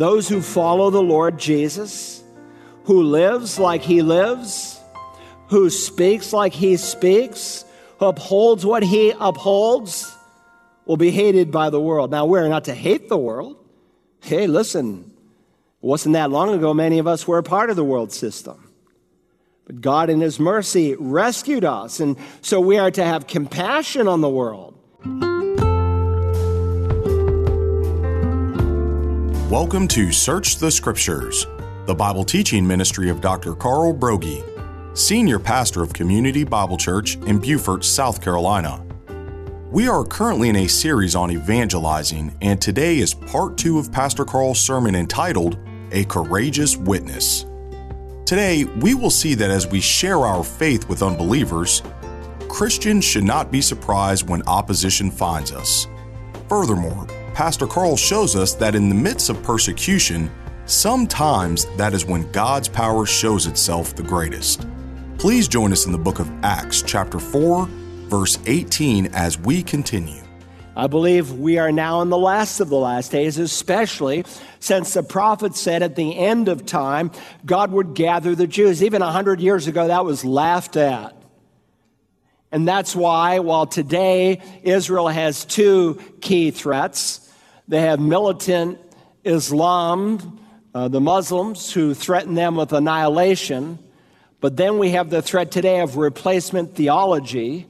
those who follow the Lord Jesus, who lives like he lives, who speaks like he speaks, who upholds what he upholds, will be hated by the world. Now, we're not to hate the world. Hey, listen, it wasn't that long ago many of us were a part of the world system. But God, in His mercy, rescued us. And so we are to have compassion on the world. Welcome to Search the Scriptures, the Bible teaching ministry of Dr. Carl Broggi, Senior Pastor of Community Bible Church in Beaufort, South Carolina. We are currently in a series on evangelizing, and today is part two of Pastor Carl's sermon entitled A Courageous Witness. Today, we will see that as we share our faith with unbelievers, Christians should not be surprised when opposition finds us. Furthermore, Pastor Carl shows us that in the midst of persecution, sometimes that is when God's power shows itself the greatest. Please join us in the book of Acts, chapter 4, verse 18, as we continue. I believe we are now in the last of the last days, especially since the prophet said at the end of time, God would gather the Jews. Even 100 years ago, that was laughed at. And that's why, while today Israel has two key threats, they have militant Islam, uh, the Muslims, who threaten them with annihilation. But then we have the threat today of replacement theology,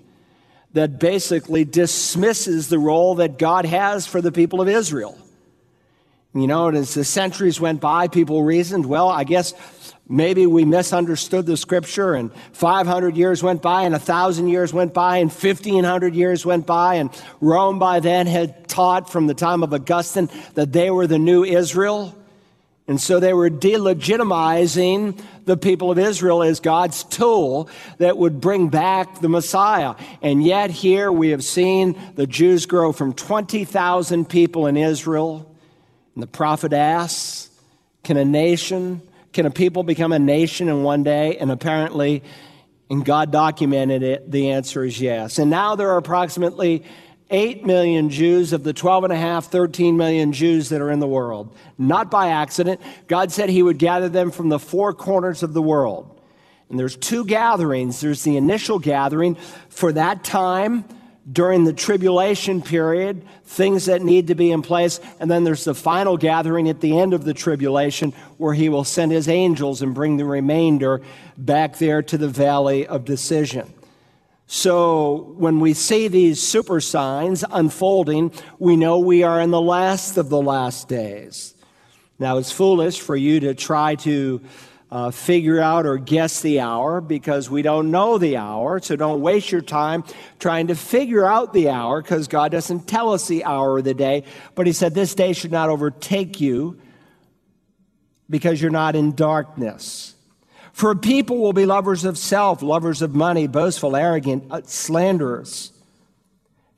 that basically dismisses the role that God has for the people of Israel. You know, and as the centuries went by, people reasoned, well, I guess maybe we misunderstood the scripture, and 500 years went by, and 1,000 years went by, and 1,500 years went by, and Rome by then had taught from the time of Augustine that they were the new Israel. And so they were delegitimizing the people of Israel as God's tool that would bring back the Messiah. And yet, here we have seen the Jews grow from 20,000 people in Israel. And the prophet asks, Can a nation, can a people become a nation in one day? And apparently, and God documented it, the answer is yes. And now there are approximately 8 million Jews of the 12 and a half, 13 million Jews that are in the world. Not by accident. God said he would gather them from the four corners of the world. And there's two gatherings. There's the initial gathering for that time during the tribulation period, things that need to be in place. And then there's the final gathering at the end of the tribulation where he will send his angels and bring the remainder back there to the valley of decision. So when we see these super signs unfolding, we know we are in the last of the last days. Now, it's foolish for you to try to uh, figure out or guess the hour because we don't know the hour. So don't waste your time trying to figure out the hour because God doesn't tell us the hour of the day. But He said, This day should not overtake you because you're not in darkness. For people will be lovers of self, lovers of money, boastful, arrogant, uh, slanderers,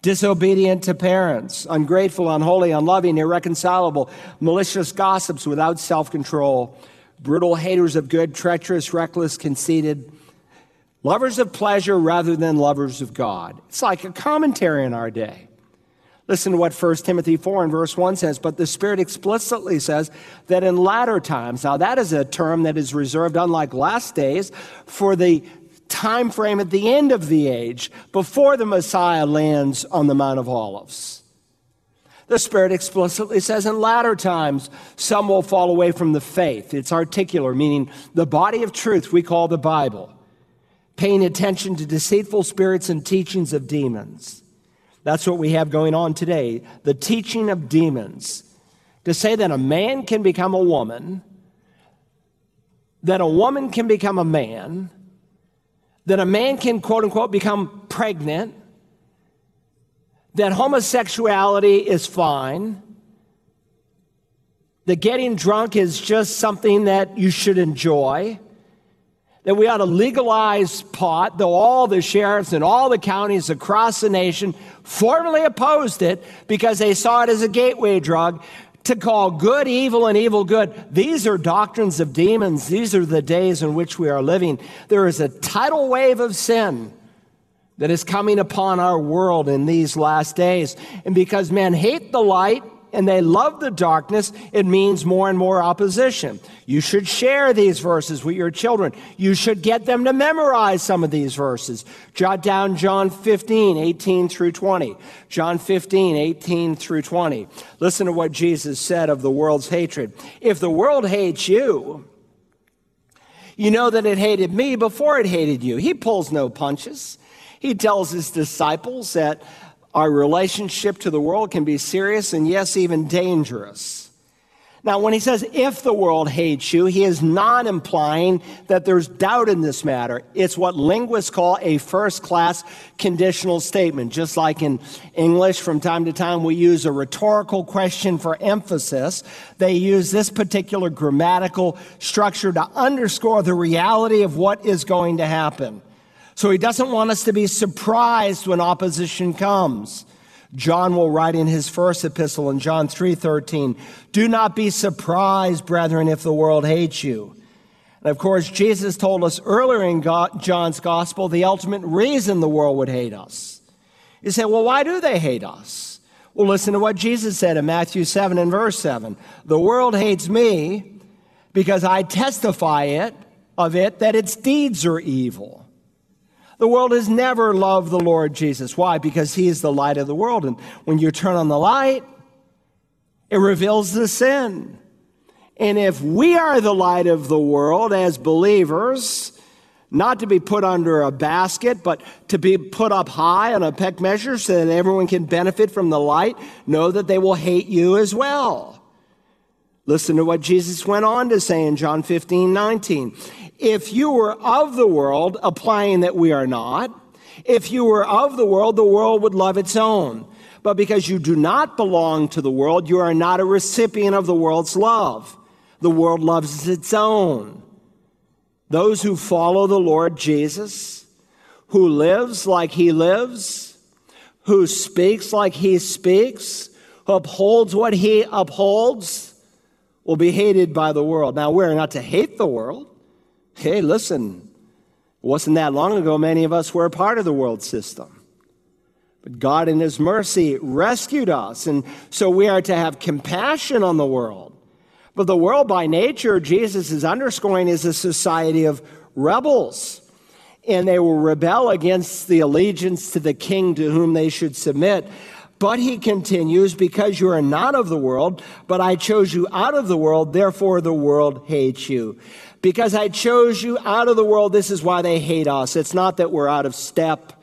disobedient to parents, ungrateful, unholy, unloving, irreconcilable, malicious gossips without self control, brutal haters of good, treacherous, reckless, conceited, lovers of pleasure rather than lovers of God. It's like a commentary in our day. Listen to what 1 Timothy 4 and verse 1 says. But the Spirit explicitly says that in latter times, now that is a term that is reserved, unlike last days, for the time frame at the end of the age, before the Messiah lands on the Mount of Olives. The Spirit explicitly says in latter times, some will fall away from the faith. It's articular, meaning the body of truth we call the Bible, paying attention to deceitful spirits and teachings of demons. That's what we have going on today the teaching of demons. To say that a man can become a woman, that a woman can become a man, that a man can, quote unquote, become pregnant, that homosexuality is fine, that getting drunk is just something that you should enjoy that we ought to legalize pot, though all the sheriffs and all the counties across the nation formally opposed it because they saw it as a gateway drug to call good evil and evil good. These are doctrines of demons. These are the days in which we are living. There is a tidal wave of sin that is coming upon our world in these last days. And because men hate the light and they love the darkness, it means more and more opposition. You should share these verses with your children. You should get them to memorize some of these verses. Jot down John 15, 18 through 20. John 15, 18 through 20. Listen to what Jesus said of the world's hatred. If the world hates you, you know that it hated me before it hated you. He pulls no punches. He tells his disciples that our relationship to the world can be serious and, yes, even dangerous. Now, when he says if the world hates you, he is not implying that there's doubt in this matter. It's what linguists call a first class conditional statement. Just like in English, from time to time, we use a rhetorical question for emphasis. They use this particular grammatical structure to underscore the reality of what is going to happen. So he doesn't want us to be surprised when opposition comes. John will write in his first epistle in John 3:13, "Do not be surprised, brethren, if the world hates you." And of course, Jesus told us earlier in John's gospel the ultimate reason the world would hate us. You say, "Well, why do they hate us?" Well, listen to what Jesus said in Matthew 7 and verse 7. "The world hates me because I testify it of it that its deeds are evil." The world has never loved the Lord Jesus. Why? Because he is the light of the world. And when you turn on the light, it reveals the sin. And if we are the light of the world as believers, not to be put under a basket, but to be put up high on a peck measure so that everyone can benefit from the light, know that they will hate you as well. Listen to what Jesus went on to say in John 15, 19. If you were of the world, applying that we are not, if you were of the world, the world would love its own. But because you do not belong to the world, you are not a recipient of the world's love. The world loves its own. Those who follow the Lord Jesus, who lives like he lives, who speaks like he speaks, who upholds what he upholds, will be hated by the world. Now, we're not to hate the world. Hey, listen, it wasn't that long ago many of us were a part of the world system. But God, in His mercy, rescued us. And so we are to have compassion on the world. But the world, by nature, Jesus is underscoring, is a society of rebels. And they will rebel against the allegiance to the king to whom they should submit. But he continues, because you are not of the world, but I chose you out of the world, therefore the world hates you. Because I chose you out of the world, this is why they hate us. It's not that we're out of step,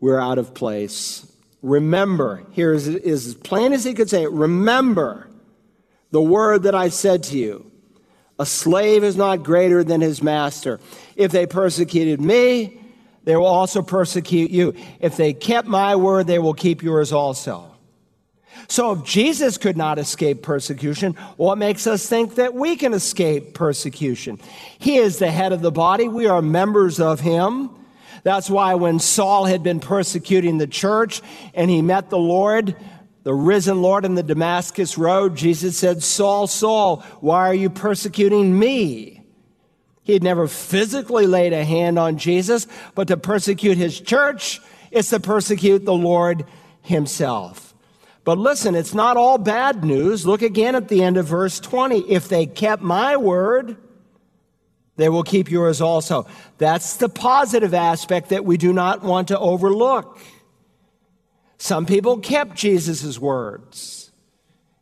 we're out of place. Remember, here is, is as plain as he could say it remember the word that I said to you. A slave is not greater than his master. If they persecuted me, they will also persecute you. If they kept my word, they will keep yours also. So if Jesus could not escape persecution, what makes us think that we can escape persecution? He is the head of the body. We are members of him. That's why when Saul had been persecuting the church and he met the Lord, the risen Lord in the Damascus road, Jesus said, Saul, Saul, why are you persecuting me? He had never physically laid a hand on Jesus, but to persecute his church is to persecute the Lord himself. But listen, it's not all bad news. Look again at the end of verse 20. If they kept my word, they will keep yours also. That's the positive aspect that we do not want to overlook. Some people kept Jesus' words.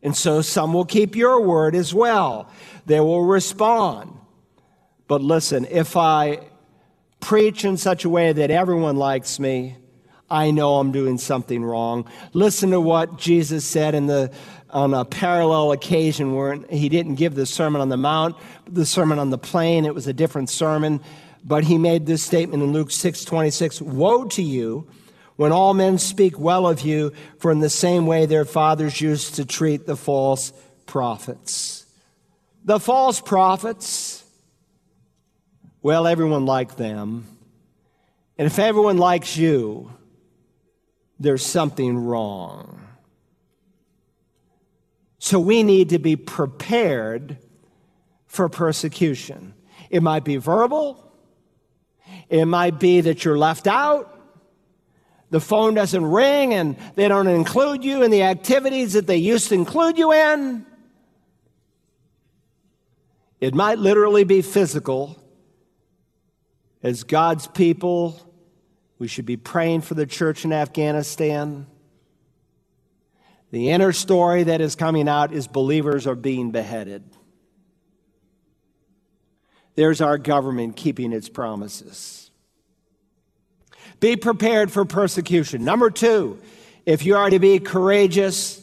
And so some will keep your word as well. They will respond. But listen, if I preach in such a way that everyone likes me, I know I'm doing something wrong. Listen to what Jesus said in the, on a parallel occasion where he didn't give the Sermon on the Mount, the Sermon on the Plain. It was a different sermon. But he made this statement in Luke 6 26 Woe to you when all men speak well of you, for in the same way their fathers used to treat the false prophets. The false prophets, well, everyone liked them. And if everyone likes you, there's something wrong. So we need to be prepared for persecution. It might be verbal, it might be that you're left out, The phone doesn't ring and they don't include you in the activities that they used to include you in. It might literally be physical. As God's people, we should be praying for the church in Afghanistan. The inner story that is coming out is believers are being beheaded. There's our government keeping its promises. Be prepared for persecution. Number two, if you are to be courageous,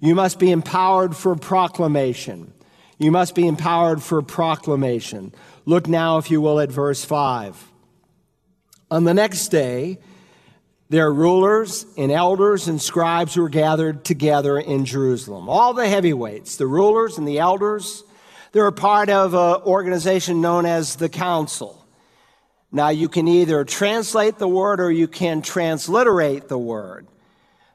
you must be empowered for proclamation. You must be empowered for proclamation. Look now, if you will, at verse 5. On the next day, their rulers and elders and scribes were gathered together in Jerusalem. All the heavyweights, the rulers and the elders, they're a part of an organization known as the council. Now, you can either translate the word or you can transliterate the word.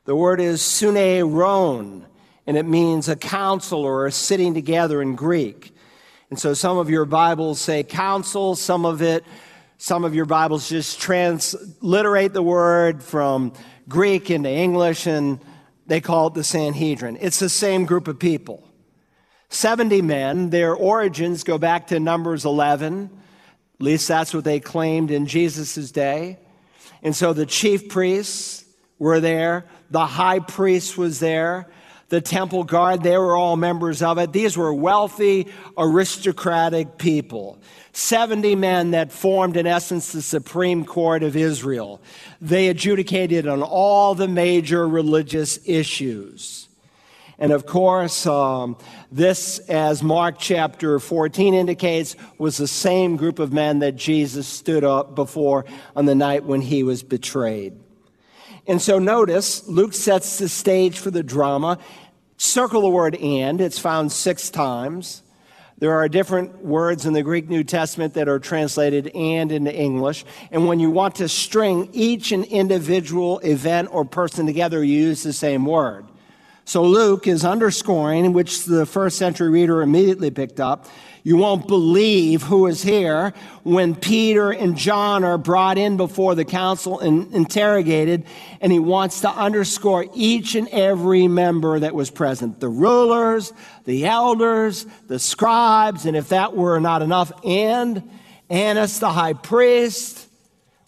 The word is sunedrion, and it means a council or a sitting together in Greek. And so some of your Bibles say council, some of it, some of your Bibles just transliterate the word from Greek into English and they call it the Sanhedrin. It's the same group of people. 70 men. Their origins go back to Numbers 11. At least that's what they claimed in Jesus' day. And so the chief priests were there, the high priest was there, the temple guard, they were all members of it. These were wealthy, aristocratic people. 70 men that formed, in essence, the Supreme Court of Israel. They adjudicated on all the major religious issues. And of course, um, this, as Mark chapter 14 indicates, was the same group of men that Jesus stood up before on the night when he was betrayed. And so notice, Luke sets the stage for the drama. Circle the word and, it's found six times. There are different words in the Greek New Testament that are translated and into English. And when you want to string each an individual event or person together, you use the same word. So Luke is underscoring, which the first century reader immediately picked up. You won't believe who is here when Peter and John are brought in before the council and interrogated, and he wants to underscore each and every member that was present the rulers, the elders, the scribes, and if that were not enough, and Annas the high priest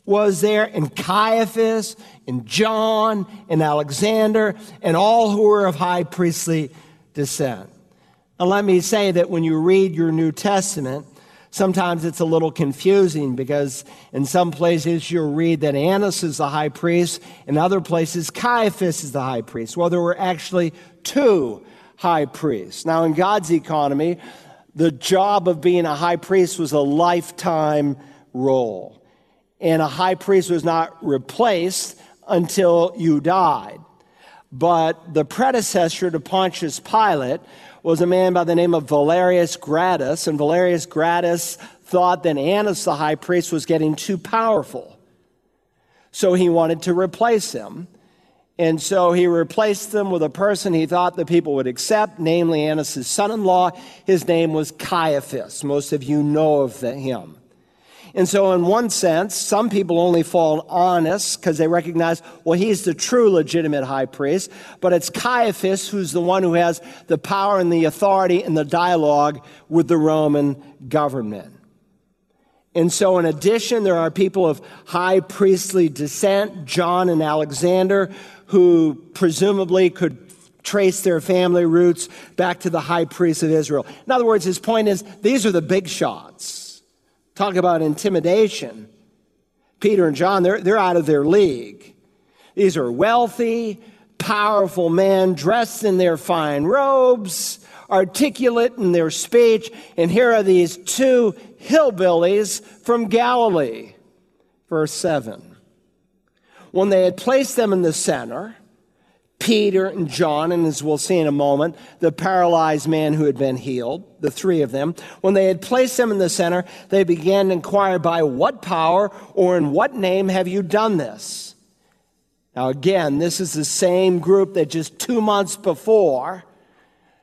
was there, and Caiaphas, and John, and Alexander, and all who were of high priestly descent. And let me say that when you read your New Testament, sometimes it's a little confusing because in some places you'll read that Annas is the high priest, in other places Caiaphas is the high priest. Well, there were actually two high priests. Now, in God's economy, the job of being a high priest was a lifetime role and a high priest was not replaced until you died. But the predecessor to Pontius Pilate was a man by the name of Valerius Gratus, and Valerius Gratus thought that Annas the high priest was getting too powerful. So he wanted to replace him. And so he replaced them with a person he thought the people would accept, namely Annas' son in law. His name was Caiaphas. Most of you know of him. And so, in one sense, some people only follow Annas because they recognize, well, he's the true legitimate high priest. But it's Caiaphas who's the one who has the power and the authority and the dialogue with the Roman government. And so, in addition, there are people of high priestly descent, John and Alexander, who presumably could trace their family roots back to the high priest of Israel. In other words, his point is these are the big shots. Talk about intimidation. Peter and John, they're, they're out of their league. These are wealthy, powerful men dressed in their fine robes, articulate in their speech. And here are these two hillbillies from Galilee. Verse 7. When they had placed them in the center, Peter and John, and as we'll see in a moment, the paralyzed man who had been healed, the three of them, when they had placed them in the center, they began to inquire, By what power or in what name have you done this? Now, again, this is the same group that just two months before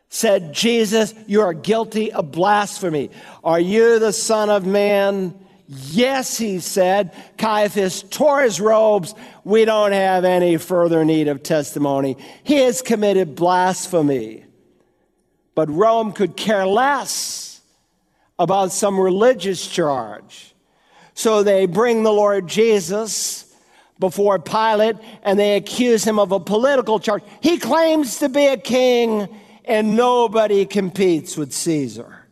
said, Jesus, you are guilty of blasphemy. Are you the Son of Man? Yes, he said. Caiaphas tore his robes. We don't have any further need of testimony. He has committed blasphemy. But Rome could care less about some religious charge. So they bring the Lord Jesus before Pilate and they accuse him of a political charge. He claims to be a king and nobody competes with Caesar.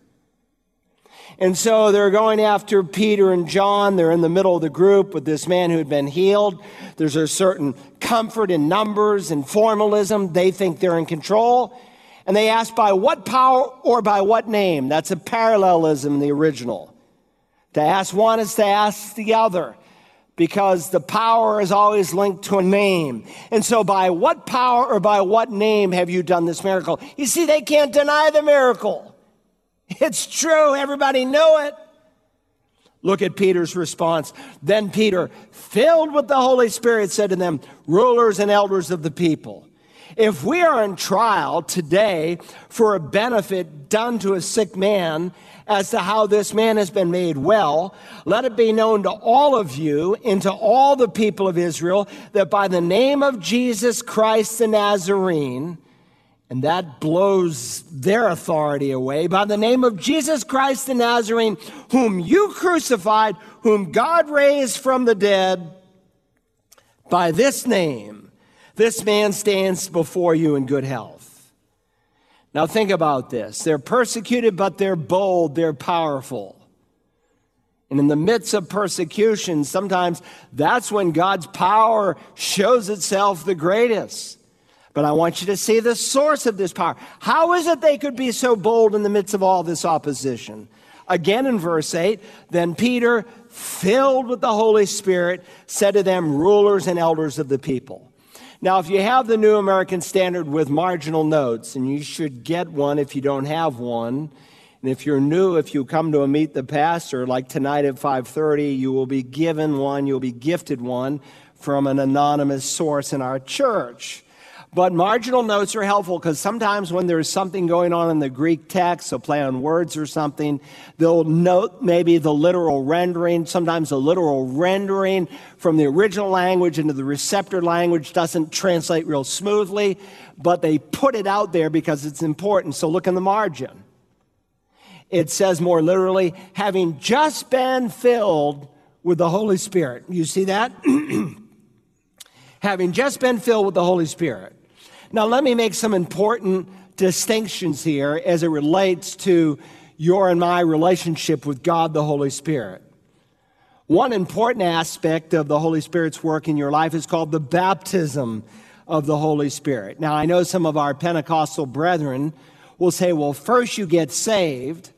And so they're going after Peter and John. They're in the middle of the group with this man who had been healed. There's a certain comfort in numbers and formalism. They think they're in control. And they ask by what power or by what name. That's a parallelism in the original. To ask one is to ask the other because the power is always linked to a name. And so, by what power or by what name have you done this miracle? You see, they can't deny the miracle. It's true. Everybody knew it. Look at Peter's response. Then Peter, filled with the Holy Spirit, said to them, Rulers and elders of the people, if we are in trial today for a benefit done to a sick man, as to how this man has been made well, let it be known to all of you and to all the people of Israel that by the name of Jesus Christ the Nazarene, and that blows their authority away. By the name of Jesus Christ the Nazarene, whom you crucified, whom God raised from the dead, by this name, this man stands before you in good health. Now think about this. They're persecuted, but they're bold, they're powerful. And in the midst of persecution, sometimes that's when God's power shows itself the greatest. But I want you to see the source of this power. How is it they could be so bold in the midst of all this opposition? Again in verse 8, then Peter, filled with the Holy Spirit, said to them, rulers and elders of the people. Now, if you have the New American Standard with marginal notes, and you should get one if you don't have one, and if you're new, if you come to a meet the pastor like tonight at 5:30, you will be given one, you'll be gifted one from an anonymous source in our church. But marginal notes are helpful because sometimes when there's something going on in the Greek text, a play on words or something, they'll note maybe the literal rendering. Sometimes the literal rendering from the original language into the receptor language doesn't translate real smoothly, but they put it out there because it's important. So look in the margin. It says more literally, having just been filled with the Holy Spirit. You see that? having just been filled with the Holy Spirit. Now, let me make some important distinctions here as it relates to your and my relationship with God the Holy Spirit. One important aspect of the Holy Spirit's work in your life is called the baptism of the Holy Spirit. Now, I know some of our Pentecostal brethren will say, well, first you get saved,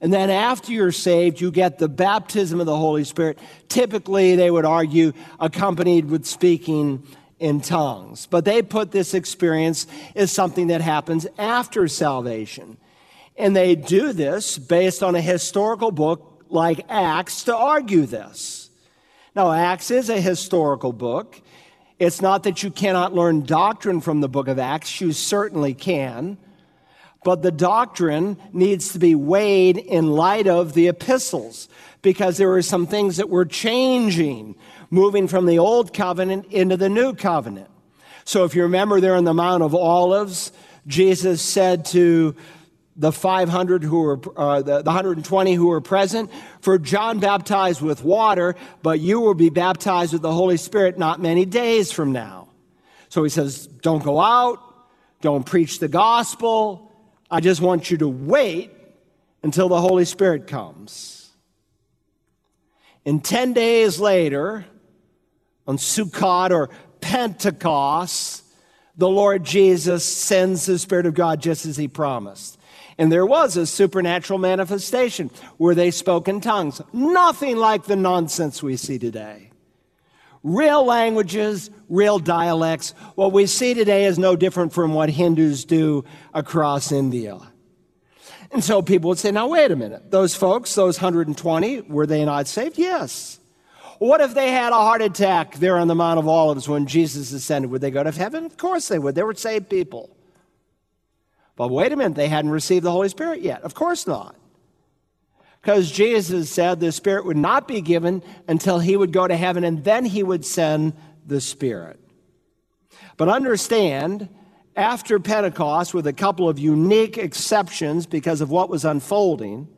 and then after you're saved, you get the baptism of the Holy Spirit. Typically, they would argue, accompanied with speaking in tongues. But they put this experience as something that happens after salvation. And they do this based on a historical book like Acts to argue this. Now, Acts is a historical book. It's not that you cannot learn doctrine from the book of Acts, you certainly can. But the doctrine needs to be weighed in light of the epistles because there were some things that were changing moving from the old covenant into the new covenant. So if you remember there on the Mount of Olives, Jesus said to the 500 who were, uh, the, the 120 who were present, for John baptized with water, but you will be baptized with the Holy Spirit not many days from now. So he says, don't go out, don't preach the gospel. I just want you to wait until the Holy Spirit comes. And 10 days later, on Sukkot or Pentecost, the Lord Jesus sends the Spirit of God just as He promised. And there was a supernatural manifestation where they spoke in tongues. Nothing like the nonsense we see today. Real languages, real dialects. What we see today is no different from what Hindus do across India. And so people would say, now wait a minute. Those folks, those 120, were they not saved? Yes. What if they had a heart attack there on the Mount of Olives when Jesus ascended? Would they go to heaven? Of course they would. They were saved people. But wait a minute, they hadn't received the Holy Spirit yet. Of course not. Because Jesus said the Spirit would not be given until he would go to heaven and then he would send the Spirit. But understand, after Pentecost, with a couple of unique exceptions because of what was unfolding,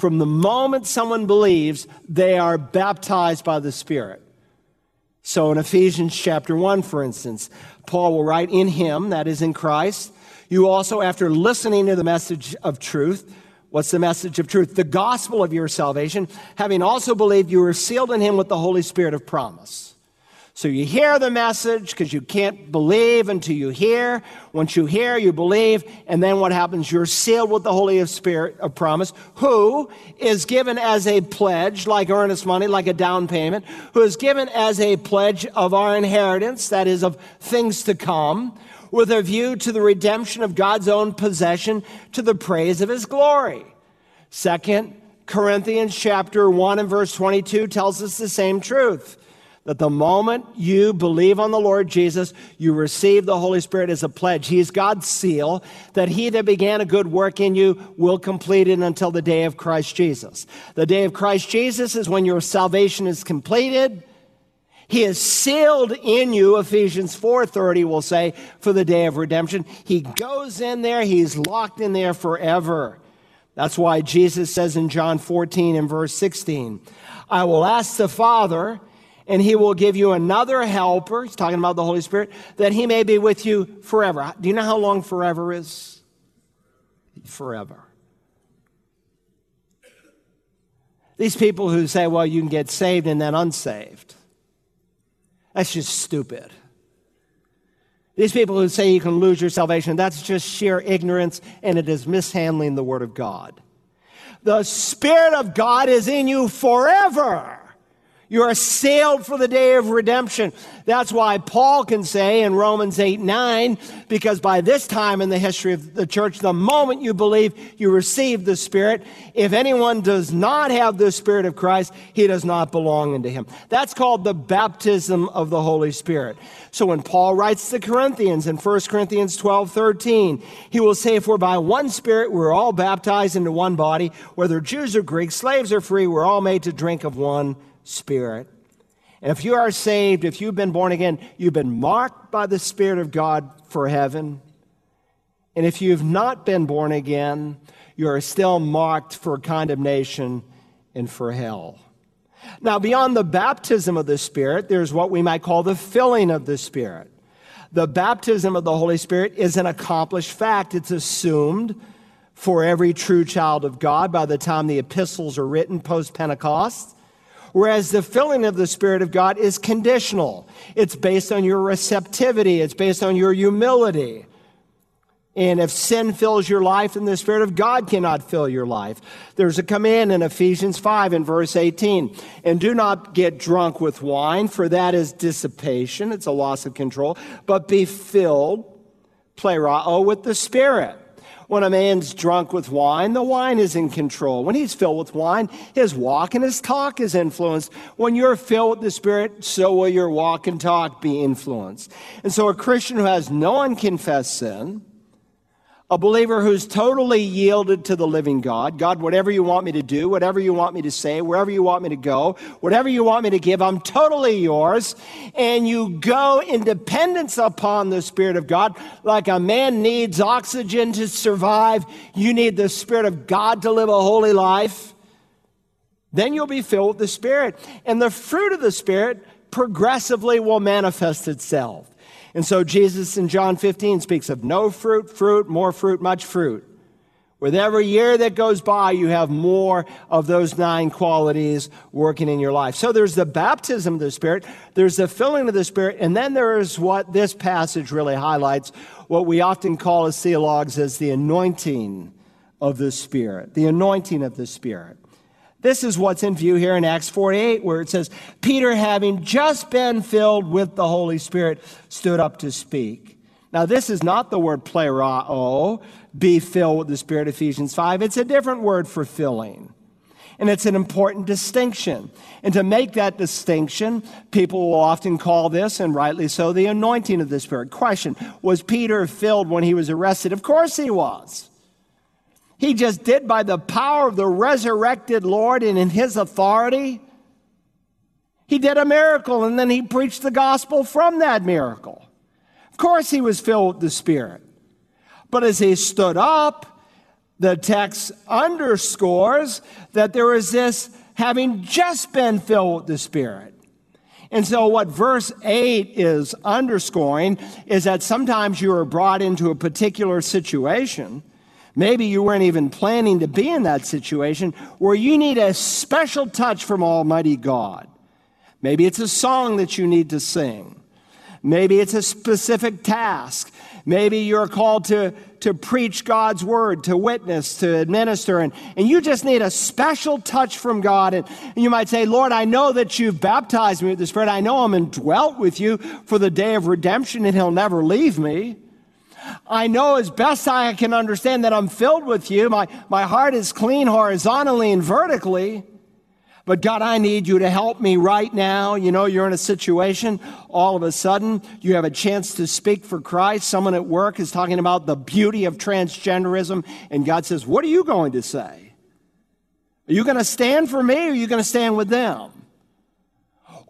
from the moment someone believes, they are baptized by the Spirit. So in Ephesians chapter 1, for instance, Paul will write, In him, that is in Christ, you also, after listening to the message of truth, what's the message of truth? The gospel of your salvation, having also believed, you were sealed in him with the Holy Spirit of promise so you hear the message because you can't believe until you hear. Once you hear, you believe. And then what happens? You're sealed with the Holy Spirit of promise, who is given as a pledge, like earnest money, like a down payment, who is given as a pledge of our inheritance, that is, of things to come, with a view to the redemption of God's own possession to the praise of his glory. Second, Corinthians chapter 1 and verse 22 tells us the same truth that the moment you believe on the Lord Jesus, you receive the Holy Spirit as a pledge. He is God's seal that he that began a good work in you will complete it until the day of Christ Jesus. The day of Christ Jesus is when your salvation is completed. He is sealed in you, Ephesians 4:30 will say, for the day of redemption. He goes in there, he's locked in there forever. That's why Jesus says in John 14 and verse 16, I will ask the Father, and he will give you another helper. He's talking about the Holy Spirit, that he may be with you forever. Do you know how long forever is? Forever. These people who say, well, you can get saved and then unsaved. That's just stupid. These people who say you can lose your salvation, that's just sheer ignorance and it is mishandling the Word of God. The Spirit of God is in you forever. You are sealed for the day of redemption. That's why Paul can say in Romans 8 9, because by this time in the history of the church, the moment you believe, you receive the Spirit. If anyone does not have the Spirit of Christ, he does not belong unto him. That's called the baptism of the Holy Spirit. So when Paul writes to Corinthians in 1 Corinthians 12 13, he will say, For by one Spirit we're all baptized into one body, whether Jews or Greeks, slaves or free, we're all made to drink of one Spirit. And if you are saved, if you've been born again, you've been marked by the Spirit of God for heaven. And if you've not been born again, you are still marked for condemnation and for hell. Now, beyond the baptism of the Spirit, there's what we might call the filling of the Spirit. The baptism of the Holy Spirit is an accomplished fact. It's assumed for every true child of God by the time the epistles are written post Pentecost. Whereas the filling of the Spirit of God is conditional. It's based on your receptivity. It's based on your humility. And if sin fills your life, then the Spirit of God cannot fill your life. There's a command in Ephesians 5 in verse 18. And do not get drunk with wine, for that is dissipation. It's a loss of control. But be filled, plerao, with the Spirit. When a man's drunk with wine, the wine is in control. When he's filled with wine, his walk and his talk is influenced. When you're filled with the Spirit, so will your walk and talk be influenced. And so a Christian who has no unconfessed sin, a believer who's totally yielded to the living God. God, whatever you want me to do, whatever you want me to say, wherever you want me to go, whatever you want me to give, I'm totally yours. And you go in dependence upon the Spirit of God. Like a man needs oxygen to survive, you need the Spirit of God to live a holy life. Then you'll be filled with the Spirit. And the fruit of the Spirit progressively will manifest itself. And so Jesus in John 15 speaks of no fruit, fruit, more fruit, much fruit. With every year that goes by, you have more of those nine qualities working in your life. So there's the baptism of the Spirit, there's the filling of the Spirit, and then there is what this passage really highlights, what we often call as theologues as the anointing of the Spirit. The anointing of the Spirit. This is what's in view here in Acts 48, where it says, Peter, having just been filled with the Holy Spirit, stood up to speak. Now, this is not the word plerao, be filled with the Spirit, Ephesians 5. It's a different word for filling. And it's an important distinction. And to make that distinction, people will often call this, and rightly so, the anointing of the Spirit. Question Was Peter filled when he was arrested? Of course he was. He just did by the power of the resurrected Lord and in his authority. He did a miracle and then he preached the gospel from that miracle. Of course, he was filled with the Spirit. But as he stood up, the text underscores that there is this having just been filled with the Spirit. And so, what verse 8 is underscoring is that sometimes you are brought into a particular situation. Maybe you weren't even planning to be in that situation where you need a special touch from Almighty God. Maybe it's a song that you need to sing. Maybe it's a specific task. Maybe you're called to, to preach God's word, to witness, to administer, and, and you just need a special touch from God. And, and you might say, Lord, I know that you've baptized me with the Spirit. I know I'm indwelt with you for the day of redemption, and He'll never leave me. I know as best I can understand that I'm filled with you. My, my heart is clean horizontally and vertically. But God, I need you to help me right now. You know, you're in a situation, all of a sudden, you have a chance to speak for Christ. Someone at work is talking about the beauty of transgenderism, and God says, What are you going to say? Are you going to stand for me or are you going to stand with them?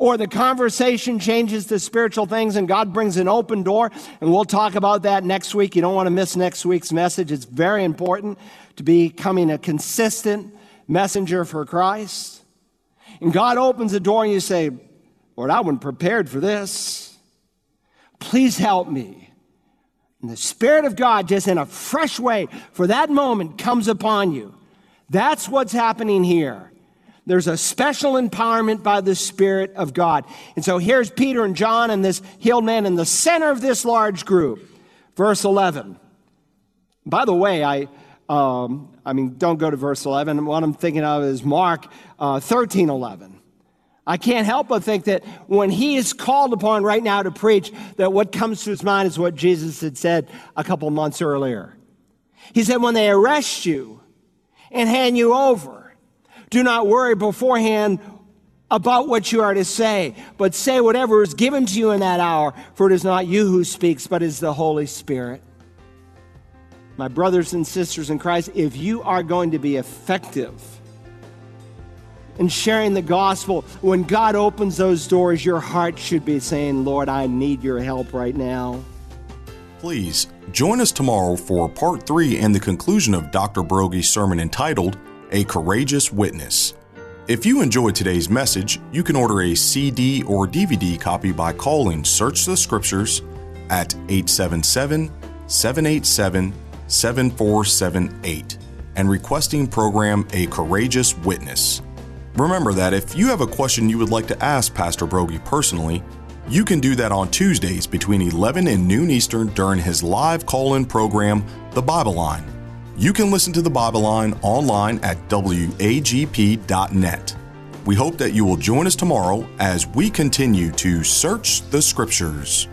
Or the conversation changes to spiritual things and God brings an open door, and we'll talk about that next week. You don't want to miss next week's message. It's very important to becoming a consistent messenger for Christ. And God opens the door and you say, Lord, I wasn't prepared for this. Please help me. And the Spirit of God, just in a fresh way, for that moment, comes upon you. That's what's happening here. There's a special empowerment by the Spirit of God. And so here's Peter and John and this healed man in the center of this large group. Verse 11. By the way, I, um, I mean, don't go to verse 11. What I'm thinking of is Mark uh, 13 11. I can't help but think that when he is called upon right now to preach, that what comes to his mind is what Jesus had said a couple months earlier. He said, When they arrest you and hand you over, do not worry beforehand about what you are to say, but say whatever is given to you in that hour, for it is not you who speaks, but is the Holy Spirit my brothers and sisters in Christ, if you are going to be effective in sharing the gospel, when God opens those doors, your heart should be saying, Lord, I need your help right now. Please join us tomorrow for part three and the conclusion of Dr. Broggi's sermon entitled A Courageous Witness. If you enjoyed today's message, you can order a CD or DVD copy by calling Search the Scriptures at 877 787 7478 and requesting program A Courageous Witness. Remember that if you have a question you would like to ask Pastor Broggi personally, you can do that on Tuesdays between 11 and noon Eastern during his live call in program, The Bible Line. You can listen to The Bible Line online at wagp.net. We hope that you will join us tomorrow as we continue to search the Scriptures.